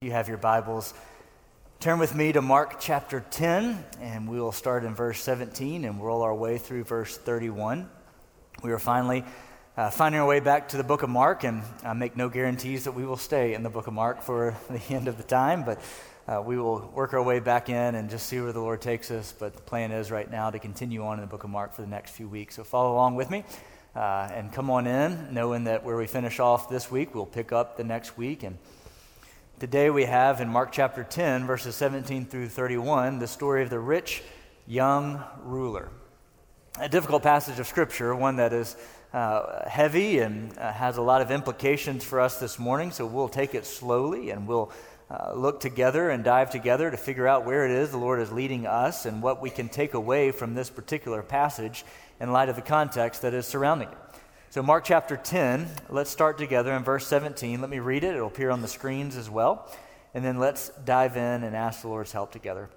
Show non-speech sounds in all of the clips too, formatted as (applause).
You have your Bibles. Turn with me to Mark chapter 10, and we will start in verse 17 and roll our way through verse 31. We are finally uh, finding our way back to the book of Mark, and I make no guarantees that we will stay in the book of Mark for (laughs) the end of the time, but uh, we will work our way back in and just see where the Lord takes us. But the plan is right now to continue on in the book of Mark for the next few weeks. So follow along with me uh, and come on in, knowing that where we finish off this week, we'll pick up the next week. and Today we have in Mark chapter 10, verses 17 through 31, the story of the rich young ruler. A difficult passage of Scripture, one that is uh, heavy and uh, has a lot of implications for us this morning, so we'll take it slowly and we'll uh, look together and dive together to figure out where it is the Lord is leading us and what we can take away from this particular passage in light of the context that is surrounding it. So, Mark chapter 10, let's start together in verse 17. Let me read it, it'll appear on the screens as well. And then let's dive in and ask the Lord's help together.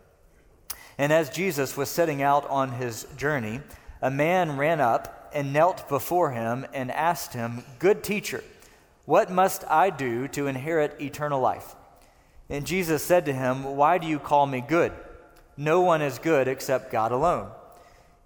And as Jesus was setting out on his journey, a man ran up and knelt before him and asked him, Good teacher, what must I do to inherit eternal life? And Jesus said to him, Why do you call me good? No one is good except God alone.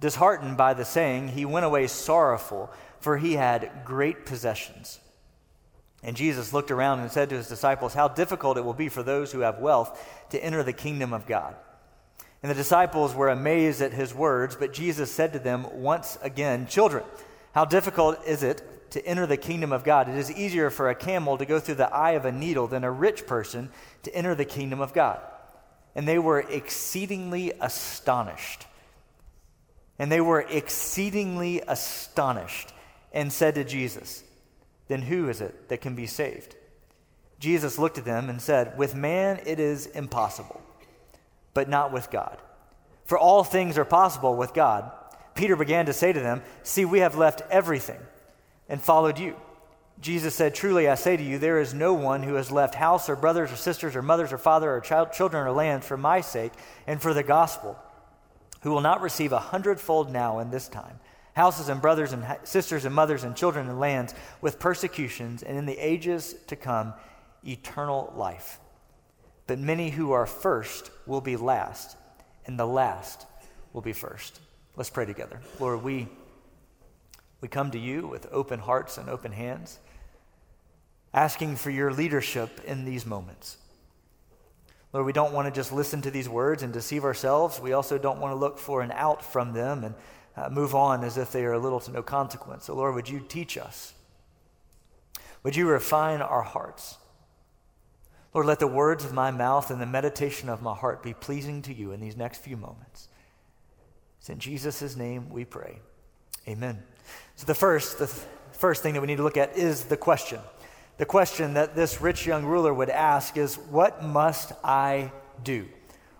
Disheartened by the saying, he went away sorrowful, for he had great possessions. And Jesus looked around and said to his disciples, How difficult it will be for those who have wealth to enter the kingdom of God. And the disciples were amazed at his words, but Jesus said to them once again, Children, how difficult is it to enter the kingdom of God? It is easier for a camel to go through the eye of a needle than a rich person to enter the kingdom of God. And they were exceedingly astonished. And they were exceedingly astonished and said to Jesus, Then who is it that can be saved? Jesus looked at them and said, With man it is impossible, but not with God. For all things are possible with God. Peter began to say to them, See, we have left everything and followed you. Jesus said, Truly I say to you, there is no one who has left house or brothers or sisters or mothers or father or child, children or lands for my sake and for the gospel who will not receive a hundredfold now in this time houses and brothers and sisters and mothers and children and lands with persecutions, and in the ages to come, eternal life. But many who are first will be last, and the last will be first. Let's pray together. Lord, we, we come to you with open hearts and open hands, asking for your leadership in these moments. Lord, we don't want to just listen to these words and deceive ourselves. We also don't want to look for an out from them and uh, move on as if they are little to no consequence. So, Lord, would you teach us? Would you refine our hearts? Lord, let the words of my mouth and the meditation of my heart be pleasing to you in these next few moments. It's in Jesus' name we pray. Amen. So, the first, the first thing that we need to look at is the question the question that this rich young ruler would ask is, What must I do?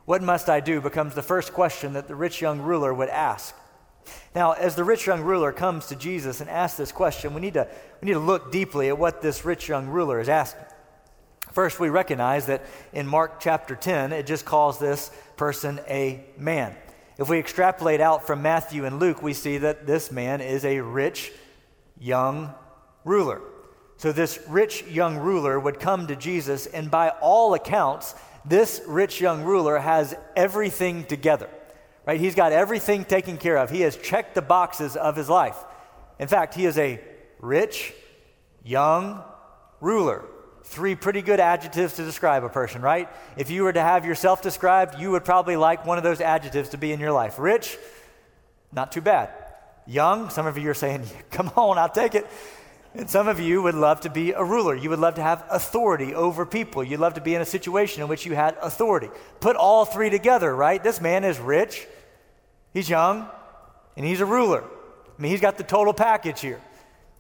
What must I do becomes the first question that the rich young ruler would ask. Now, as the rich young ruler comes to Jesus and asks this question, we need to, we need to look deeply at what this rich young ruler is asking. First, we recognize that in Mark chapter 10, it just calls this person a man. If we extrapolate out from Matthew and Luke, we see that this man is a rich young ruler. So, this rich young ruler would come to Jesus, and by all accounts, this rich young ruler has everything together, right? He's got everything taken care of. He has checked the boxes of his life. In fact, he is a rich, young ruler. Three pretty good adjectives to describe a person, right? If you were to have yourself described, you would probably like one of those adjectives to be in your life. Rich, not too bad. Young, some of you are saying, (laughs) come on, I'll take it. And some of you would love to be a ruler. You would love to have authority over people. You'd love to be in a situation in which you had authority. Put all three together, right? This man is rich, he's young, and he's a ruler. I mean, he's got the total package here.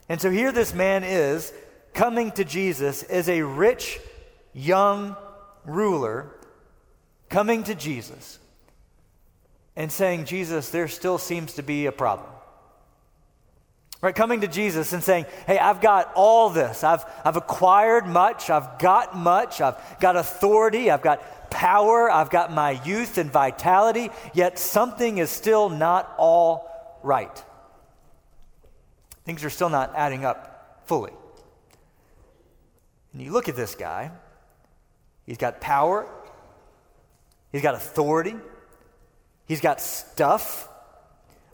And so here this man is coming to Jesus as a rich, young ruler. coming to Jesus and saying, Jesus, there still seems to be a problem. Right, coming to Jesus and saying, Hey, I've got all this. I've, I've acquired much. I've got much. I've got authority. I've got power. I've got my youth and vitality. Yet something is still not all right. Things are still not adding up fully. And you look at this guy, he's got power, he's got authority, he's got stuff,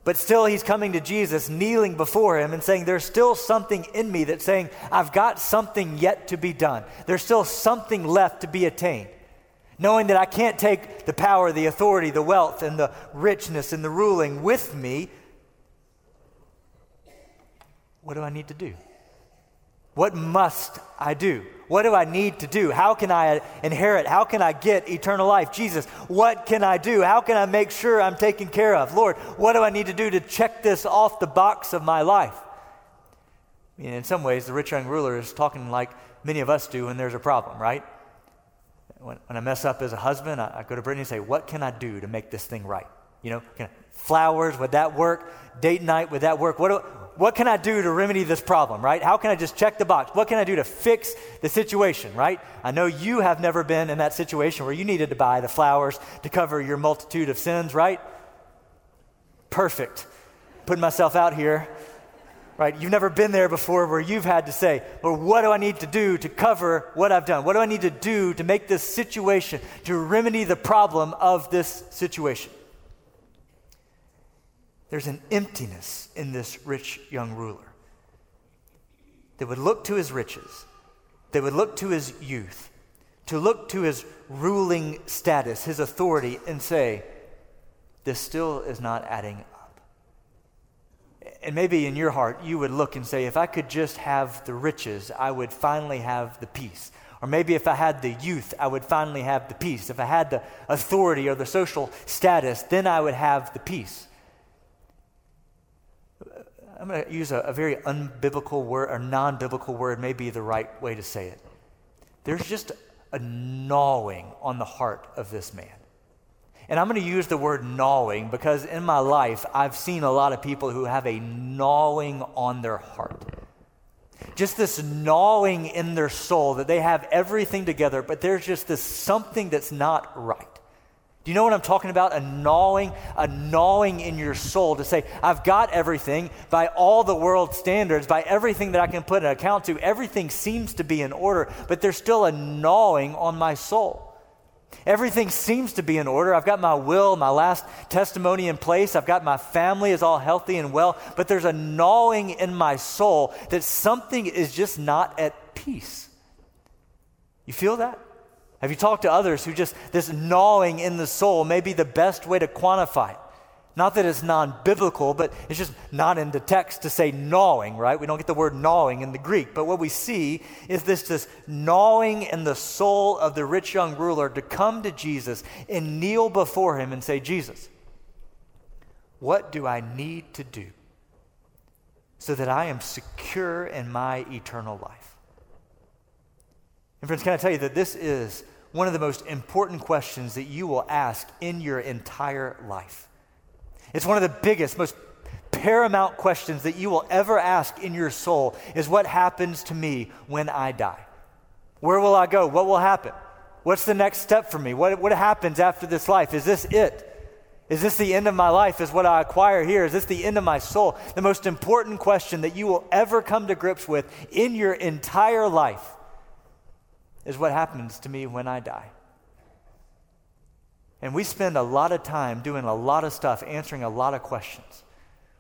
but still he's coming to Jesus, kneeling before him and saying, There's still something in me that's saying, I've got something yet to be done. There's still something left to be attained. Knowing that I can't take the power, the authority, the wealth, and the richness and the ruling with me, what do I need to do? What must I do? What do I need to do? How can I inherit? How can I get eternal life? Jesus, what can I do? How can I make sure I'm taken care of? Lord, what do I need to do to check this off the box of my life? I mean, in some ways, the rich young ruler is talking like many of us do when there's a problem, right? When, when I mess up as a husband, I, I, go to Brittany and say, What can I do to make this thing right? You know, I, flowers, would that work? Date night, would that work? What do, what can I do to remedy this problem, right? How can I just check the box? What can I do to fix the situation, right? I know you have never been in that situation where you needed to buy the flowers to cover your multitude of sins, right? Perfect. Putting myself out here, right? You've never been there before where you've had to say, well, what do I need to do to cover what I've done? What do I need to do to make this situation, to remedy the problem of this situation? There's an emptiness in this rich young ruler. They would look to his riches, they would look to his youth, to look to his ruling status, his authority, and say, This still is not adding up. And maybe in your heart, you would look and say, If I could just have the riches, I would finally have the peace. Or maybe if I had the youth, I would finally have the peace. If I had the authority or the social status, then I would have the peace. I'm going to use a, a very unbiblical word or non biblical word, may be the right way to say it. There's just a gnawing on the heart of this man. And I'm going to use the word gnawing because in my life, I've seen a lot of people who have a gnawing on their heart. Just this gnawing in their soul that they have everything together, but there's just this something that's not right. Do you know what I'm talking about? A gnawing, a gnawing in your soul to say, I've got everything by all the world standards, by everything that I can put an account to. Everything seems to be in order, but there's still a gnawing on my soul. Everything seems to be in order. I've got my will, my last testimony in place. I've got my family is all healthy and well, but there's a gnawing in my soul that something is just not at peace. You feel that? Have you talked to others who just, this gnawing in the soul may be the best way to quantify it? Not that it's non biblical, but it's just not in the text to say gnawing, right? We don't get the word gnawing in the Greek. But what we see is this, this gnawing in the soul of the rich young ruler to come to Jesus and kneel before him and say, Jesus, what do I need to do so that I am secure in my eternal life? And friends, can I tell you that this is one of the most important questions that you will ask in your entire life. It's one of the biggest, most paramount questions that you will ever ask in your soul is what happens to me when I die? Where will I go? What will happen? What's the next step for me? What, what happens after this life? Is this it? Is this the end of my life? Is what I acquire here? Is this the end of my soul? The most important question that you will ever come to grips with in your entire life is what happens to me when I die. And we spend a lot of time doing a lot of stuff, answering a lot of questions.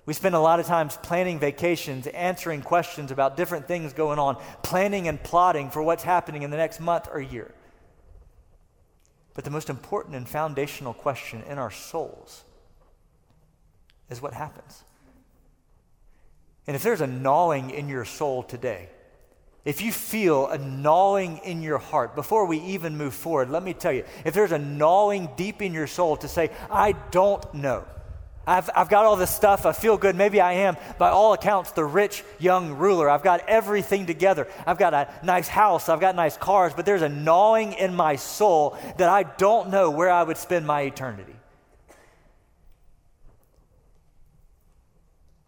We spend a lot of times planning vacations, answering questions about different things going on, planning and plotting for what's happening in the next month or year. But the most important and foundational question in our souls is what happens. And if there's a gnawing in your soul today, if you feel a gnawing in your heart, before we even move forward, let me tell you if there's a gnawing deep in your soul to say, I don't know, I've, I've got all this stuff. I feel good. Maybe I am, by all accounts, the rich young ruler. I've got everything together. I've got a nice house. I've got nice cars, but there's a gnawing in my soul that I don't know where I would spend my eternity.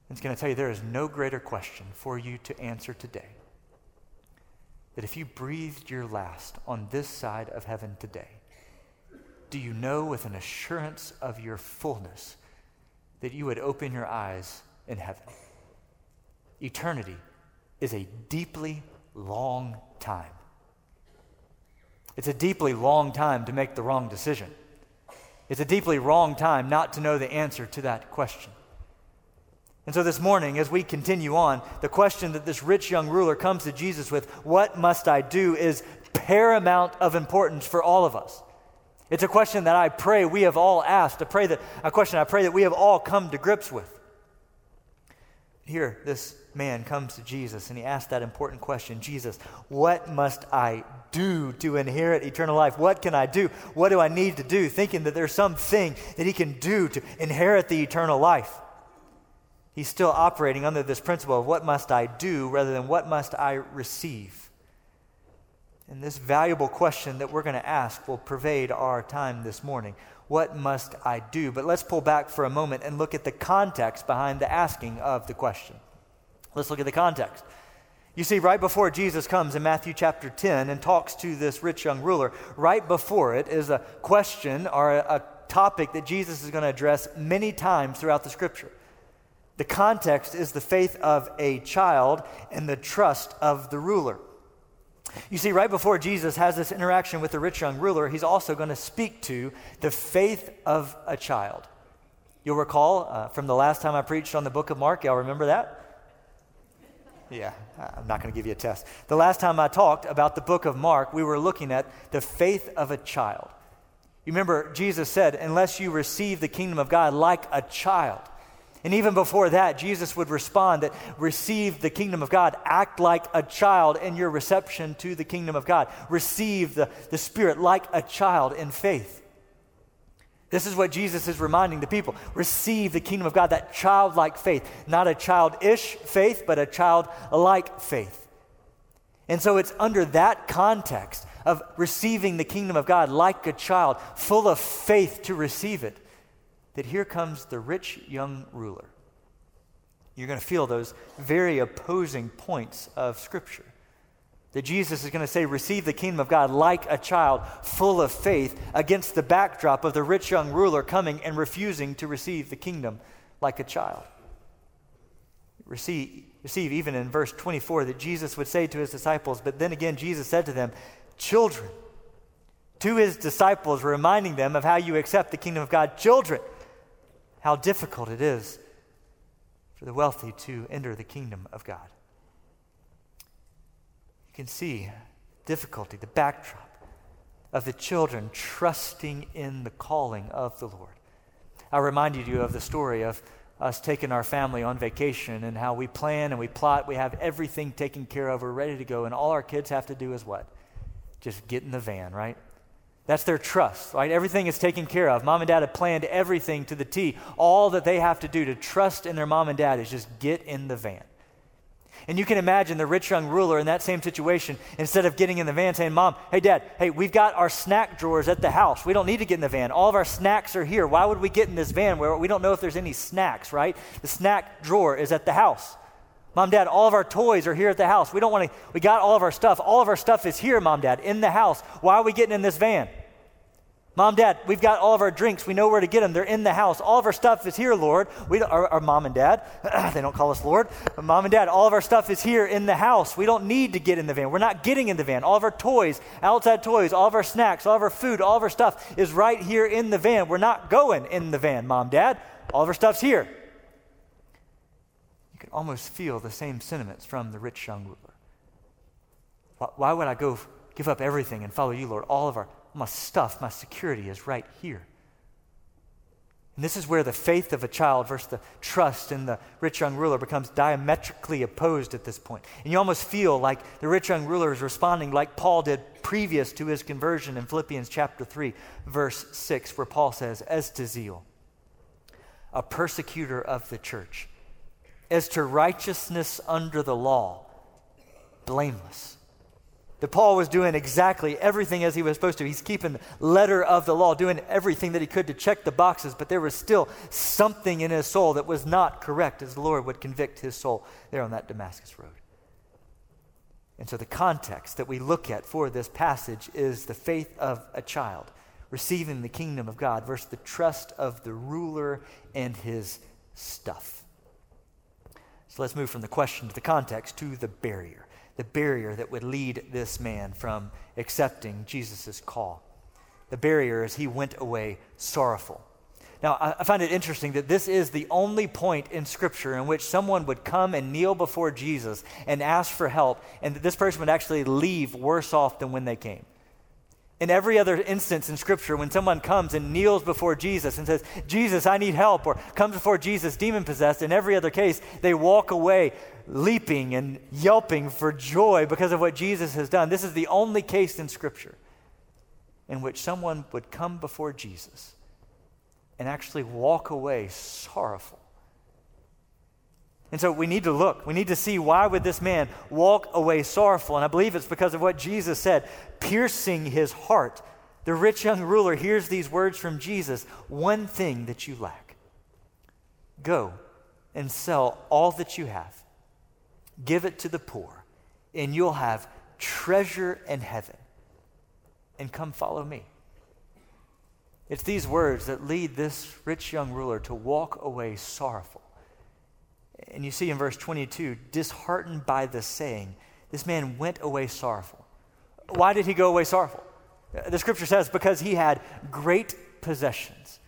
It's going to tell you there is no greater question for you to answer today. That if you breathed your last on this side of heaven today, do you know with an assurance of your fullness? that you would open your eyes in heaven. Eternity is a deeply long time. It's a deeply long time to make the wrong decision. It's a deeply wrong time not to know the answer to that question. And so this morning, as we continue on, the question that this rich young ruler comes to Jesus with, What must I do? is paramount of importance for all of us. It's a question that I pray we have all asked, a, pray that, a question I pray that we have all come to grips with. Here, this man comes to Jesus and he asks that important question Jesus, what must I do to inherit eternal life? What can I do? What do I need to do? Thinking that there's something that he can do to inherit the eternal life. He's still operating under this principle of what must I do rather than what must I receive. And this valuable question that we're going to ask will pervade our time this morning. What must I do? But let's pull back for a moment and look at the context behind the asking of the question. Let's look at the context. You see, right before Jesus comes in Matthew chapter 10 and talks to this rich young ruler, right before it is a question or a, topic that Jesus is going to address many times throughout the scripture. The context is the faith of a child and the trust of the ruler. You see, right before Jesus has this interaction with the rich young ruler, he's also going to speak to the faith of a child. You'll recall uh, from the last time I preached on the book of Mark, y'all remember that? Yeah, I'm not going to give you a test. The last time I talked about the book of Mark, we were looking at the faith of a child. You remember, Jesus said, unless you receive the kingdom of God like a child, and even before that, Jesus would respond that receive the kingdom of God, act like a child in your reception to the kingdom of God, receive the, the Spirit like a child in faith. This is what Jesus is reminding the people. Receive the kingdom of God, that childlike faith, not a childish faith, but a childlike faith. And so it's under that context of receiving the kingdom of God like a child, full of faith to receive it, that here comes the rich young ruler. You're going to feel those very opposing points of Scripture. That Jesus is going to say, Receive the kingdom of God like a child, full of faith, against the backdrop of the rich young ruler coming and refusing to receive the kingdom like a child. Receive, receive even in verse 24 that Jesus would say to his disciples, but then again, Jesus said to them, Children, to his disciples, reminding them of how you accept the kingdom of God. Children, how difficult it is for the wealthy to enter the kingdom of God. You can see difficulty, the backdrop of the children trusting in the calling of the Lord. I reminded you of the story of us taking our family on vacation and how we plan and we plot. We have everything taken care of. We're ready to go. And all our kids have to do is what? Just get in the van, right? That's their trust, right? Everything is taken care of. Mom and dad have planned everything to the T. All that they have to do to trust in their mom and dad is just get in the van. And you can imagine the rich young ruler in that same situation, instead of getting in the van saying, Mom, hey, Dad, hey, we've got our snack drawers at the house. We don't need to get in the van. All of our snacks are here. Why would we get in this van where we don't know if there's any snacks, right? The snack drawer is at the house. Mom, Dad, all of our toys are here at the house. We don't want to, we got all of our stuff. All of our stuff is here, Mom, Dad, in the house. Why are we getting in this van? Mom, Dad, we've got all of our drinks. We know where to get them. They're in the house. All of our stuff is here, Lord. We our, our mom and dad, they don't call us Lord. Mom and dad, all of our stuff is here in the house. We don't need to get in the van. We're not getting in the van. All of our toys, outside toys, all of our snacks, all of our food, all of our stuff is right here in the van. We're not going in the van, Mom, Dad. All of our stuff's here can almost feel the same sentiments from the rich young ruler. Why, would I go give up everything and follow you, Lord? All of our my stuff, my security is right here. And this is where the faith of a child versus the trust in the rich young ruler becomes diametrically opposed at this point. And you almost feel like the rich young ruler is responding like Paul did previous to his conversion in Philippians chapter 3, verse 6, where Paul says, As to zeal, a persecutor of the church. As to righteousness under the law, blameless. That Paul was doing exactly everything as he was supposed to. He's keeping the letter of the law, doing everything that he could to check the boxes, but there was still something in his soul that was not correct as the Lord would convict his soul there on that Damascus road. And so the context that we look at for this passage is the faith of a child receiving the kingdom of God versus the trust of the ruler and his stuff. So let's move from the question to the context to the barrier, the barrier that would lead this man from accepting Jesus' call. The barrier is he went away sorrowful. Now, I find it interesting that this is the only point in Scripture in which someone would come and kneel before Jesus and ask for help, and that this person would actually leave worse off than when they came. In every other instance in Scripture, when someone comes and kneels before Jesus and says, Jesus, I need help, or comes before Jesus demon possessed, in every other case, they walk away leaping and yelping for joy because of what Jesus has done. This is the only case in Scripture in which someone would come before Jesus and actually walk away sorrowful. And so we need to look. We need to see why would this man walk away sorrowful? And I believe it's because of what Jesus said, piercing his heart. The rich young ruler hears these words from Jesus, one thing that you lack. Go and sell all that you have. Give it to the poor, and you'll have treasure in heaven. And come follow me. It's these words that lead this rich young ruler to walk away sorrowful. And you see in verse 22, disheartened by the saying, this man went away sorrowful. Why did he go away sorrowful? Uh, the scripture says, because he had great possessions.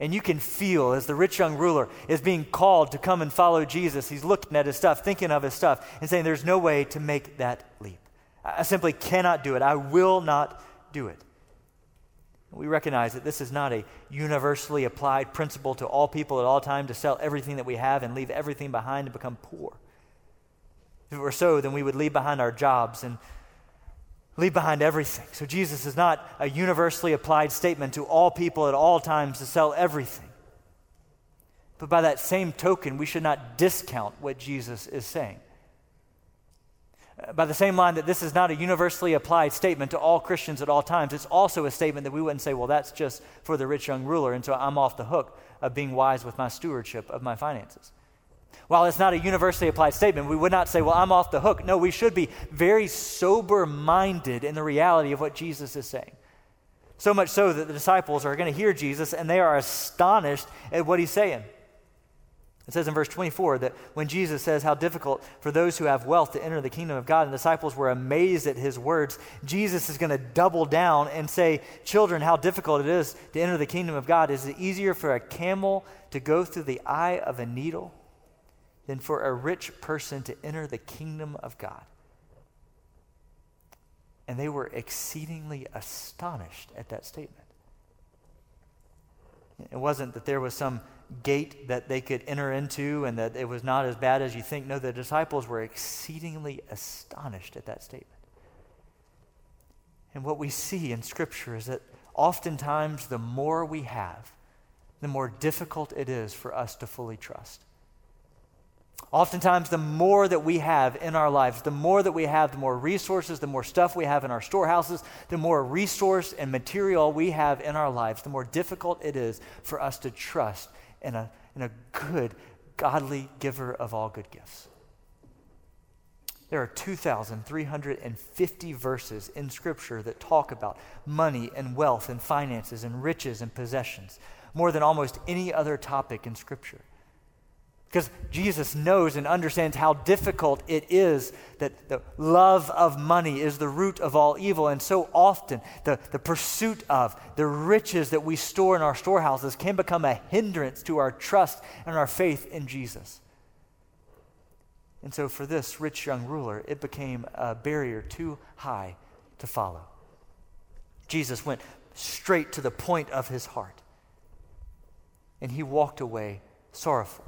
And you can feel as the rich young ruler is being called to come and follow Jesus, he's looking at his stuff, thinking of his stuff, and saying, There's no way to make that leap. I simply cannot do it. I will not do it. We recognize that this is not a universally applied principle to all people at all times to sell everything that we have and leave everything behind and become poor. If it were so, then we would leave behind our jobs and leave behind everything. So Jesus is not a universally applied statement to all people at all times to sell everything. But by that same token, we should not discount what Jesus is saying by the same line that this is not a universally applied statement to all Christians at all times, it's also a statement that we wouldn't say, well, that's just for the rich young ruler, and so I'm off the hook of being wise with my stewardship of my finances. While it's not a universally applied statement, we would not say, well, I'm off the hook. No, we should be very sober minded in the reality of what Jesus is saying. So much so that the disciples are going to hear Jesus and they are astonished at what he's saying. It says in verse 24 that when Jesus says how difficult for those who have wealth to enter the kingdom of God, and the disciples were amazed at his words, Jesus is going to double down and say, Children, how difficult it is to enter the kingdom of God. Is it easier for a camel to go through the eye of a needle than for a rich person to enter the kingdom of God? And they were exceedingly astonished at that statement. It wasn't that there was some gate that they could enter into and that it was not as bad as you think. No, the disciples were exceedingly astonished at that statement. And what we see in Scripture is that oftentimes the more we have, the more difficult it is for us to fully trust. Oftentimes, the more that we have in our lives, the more that we have, the more resources, the more stuff we have in our storehouses, the more resource and material we have in our lives, the more difficult it is for us to trust and a, and a good, godly giver of all good gifts. There are 2,350 verses in Scripture that talk about money and wealth and finances and riches and possessions, more than almost any other topic in Scripture. Because Jesus knows and understands how difficult it is that the love of money is the root of all evil. And so often, the, the pursuit of the riches that we store in our storehouses can become a hindrance to our trust and our faith in Jesus. And so, for this rich young ruler, it became a barrier too high to follow. Jesus went straight to the point of his heart, and he walked away sorrowful.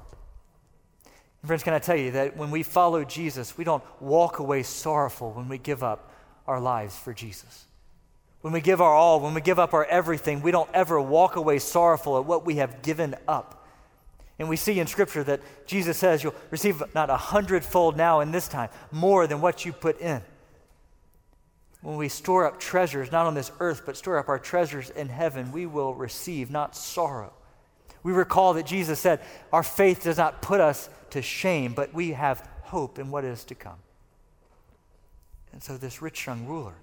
Friends, can I tell you that when we follow Jesus, we don't walk away sorrowful when we give up our lives for Jesus. When we give our all, when we give up our everything, we don't ever walk away sorrowful at what we have given up And we see in Scripture that Jesus says you'll receive not a hundredfold now in this time, more than what you put in. When we store up treasures, not on this earth, but store up our treasures in heaven, we will receive not sorrow. We recall that Jesus said, Our faith does not put us to shame, but we have hope in what is to come. And so this rich young ruler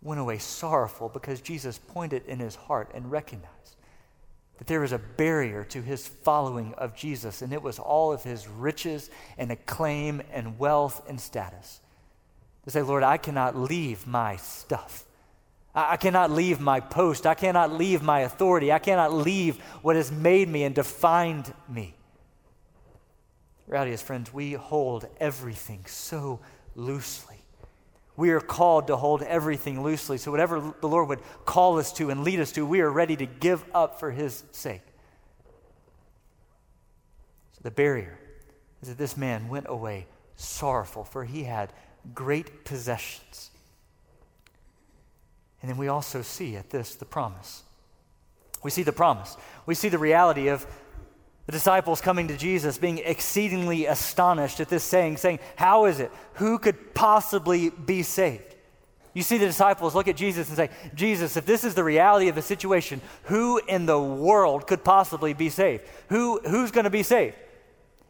went away sorrowful because Jesus pointed in his heart and recognized that there was a barrier to his following of Jesus, and it was all of his riches and acclaim and wealth and status. To say, Lord, I cannot leave my stuff. I, cannot leave my post. I cannot leave my authority. I cannot leave what has made me and defined me. The friends, we hold everything so loosely. We are called to hold everything loosely. So, whatever the Lord would call us to and lead us to, we are ready to give up for His sake. So, the barrier is that this man went away sorrowful, for he had great possessions. And then we also see at this the promise. We see the promise. We see the reality of the disciples coming to Jesus being exceedingly astonished at this saying, saying, How is it? Who could possibly be saved? You see the disciples look at Jesus and say, Jesus, if this is the reality of the situation, who in the world could possibly be saved? Who, who's going to be saved?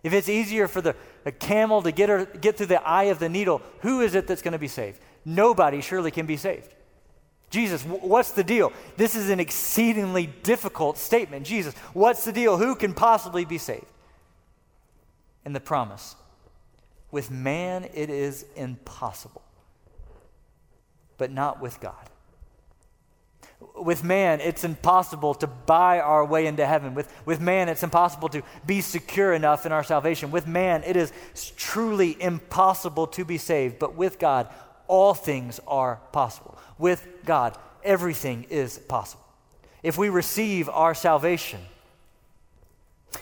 If it's easier for the, camel to get, her, get through the eye of the needle, who is it that's going to be saved? Nobody surely can be saved. Jesus, what's the deal? This is an exceedingly difficult statement. Jesus, what's the deal? Who can possibly be saved? And the promise with man it is impossible, but not with God. With man, it's impossible to buy our way into heaven. With, with man, it's impossible to be secure enough in our salvation. With man, it is truly impossible to be saved. But with God, all things are possible. With God, everything is possible. If we receive our salvation,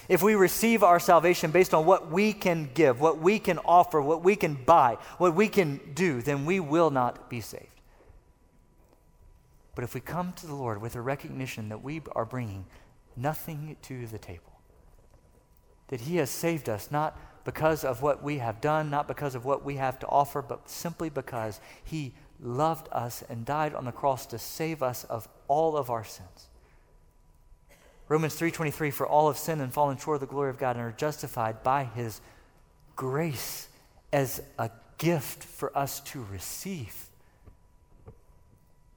if we receive our salvation based on what we can give, what we can offer, what we can buy, what we can do, then we will not be saved. But if we come to the Lord with a recognition that we are bringing nothing to the table, that He has saved us not because of what we have done, not because of what we have to offer, but simply because He loved us and died on the cross to save us of all of our sins. Romans 3:23 for all have sinned and fallen short of the glory of God and are justified by his grace as a gift for us to receive.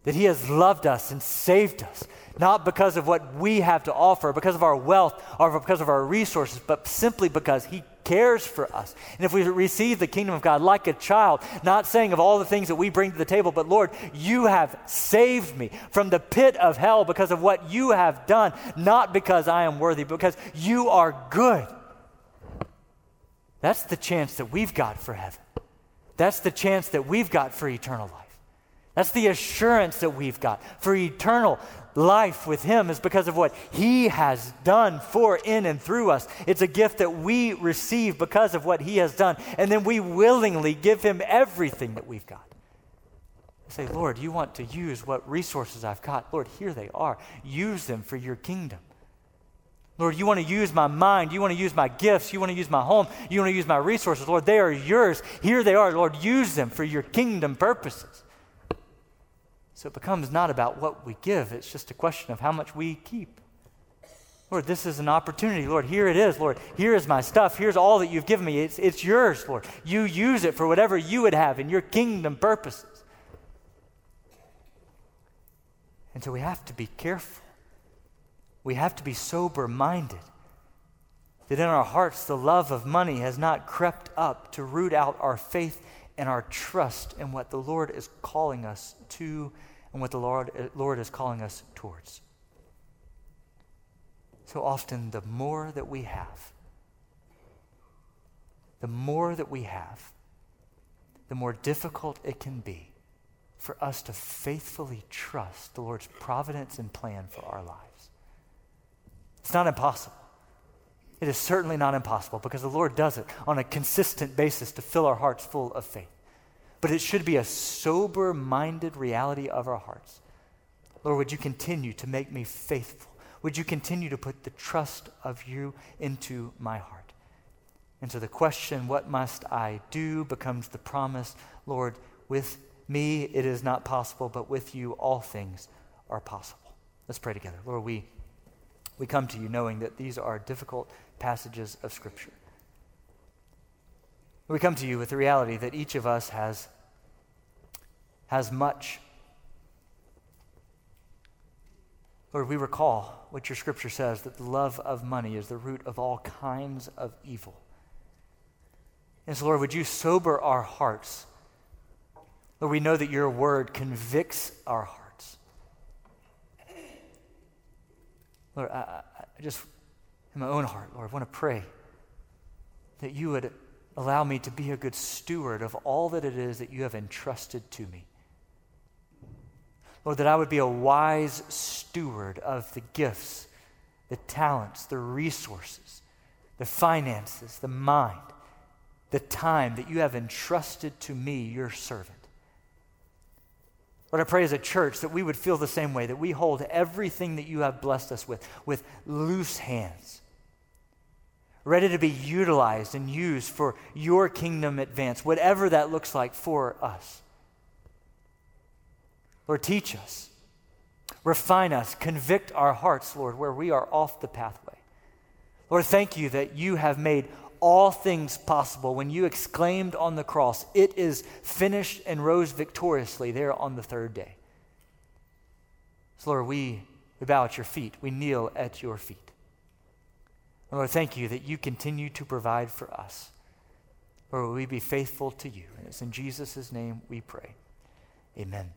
That he has loved us and saved us, not because of what we have to offer, because of our wealth or because of our resources, but simply because he cares for us. And if we receive the kingdom of God like a child, not saying of all the things that we bring to the table, but Lord, you have saved me from the pit of hell because of what you have done, not because I am worthy, but because you are good. That's the chance that we've got for heaven. That's the chance that we've got for eternal life. That's the assurance that we've got for eternal life with Him is because of what He has done for, in, and through us. It's a gift that we receive because of what He has done. And then we willingly give Him everything that we've got. Say, Lord, you want to use what resources I've got? Lord, here they are. Use them for your kingdom. Lord, you want to use my mind. You want to use my gifts. You want to use my home. You want to use my resources. Lord, they are yours. Here they are. Lord, use them for your kingdom purposes. So it becomes not about what we give, it's just a question of how much we keep. Lord, this is an opportunity. Lord, here it is. Lord, here is my stuff. Here's all that you've given me. It's, it's yours, Lord. You use it for whatever you would have in your kingdom purposes. And so we have to be careful. We have to be sober minded that in our hearts the love of money has not crept up to root out our faith and our trust in what the Lord is calling us to and what the Lord, Lord is calling us towards. So often, the more that we have, the more that we have, the more difficult it can be for us to faithfully trust the Lord's providence and plan for our lives. It's not impossible. It is certainly not impossible because the Lord does it on a consistent basis to fill our hearts full of faith but it should be a sober minded reality of our hearts. Lord, would you continue to make me faithful? would you continue to put the trust of you into my heart? And so the question, what must I do, becomes the promise, Lord, with me it is not possible, but with you all things are possible. Let's pray together. Lord, we, we come to you knowing that these are difficult passages of Scripture. We come to you with the reality that each of us has, has much. Lord, we recall what your scripture says that the love of money is the root of all kinds of evil. And so, Lord, would you sober our hearts? Lord, we know that your word convicts our hearts. Lord, I, I just, in my own heart, Lord, I want to pray that you would Allow me to be a good steward of all that it is that you have entrusted to me. Lord, that I would be a wise steward of the gifts, the talents, the resources, the finances, the mind, the time that you have entrusted to me, your servant. Lord, I pray as a church that we would feel the same way, that we hold everything that you have blessed us with, with loose hands ready to be utilized and used for your kingdom advance, whatever that looks like for us. Lord, teach us, refine us, convict our hearts, Lord, where we are off the pathway. Lord, thank you that you have made all things possible when you exclaimed on the cross, It is finished, and rose victoriously there on the third day. So, Lord, we, we bow at your feet, we kneel at your feet. Lord, thank you that you continue to provide for us. Lord, we be faithful to you? And it's in Jesus' name we pray. Amen.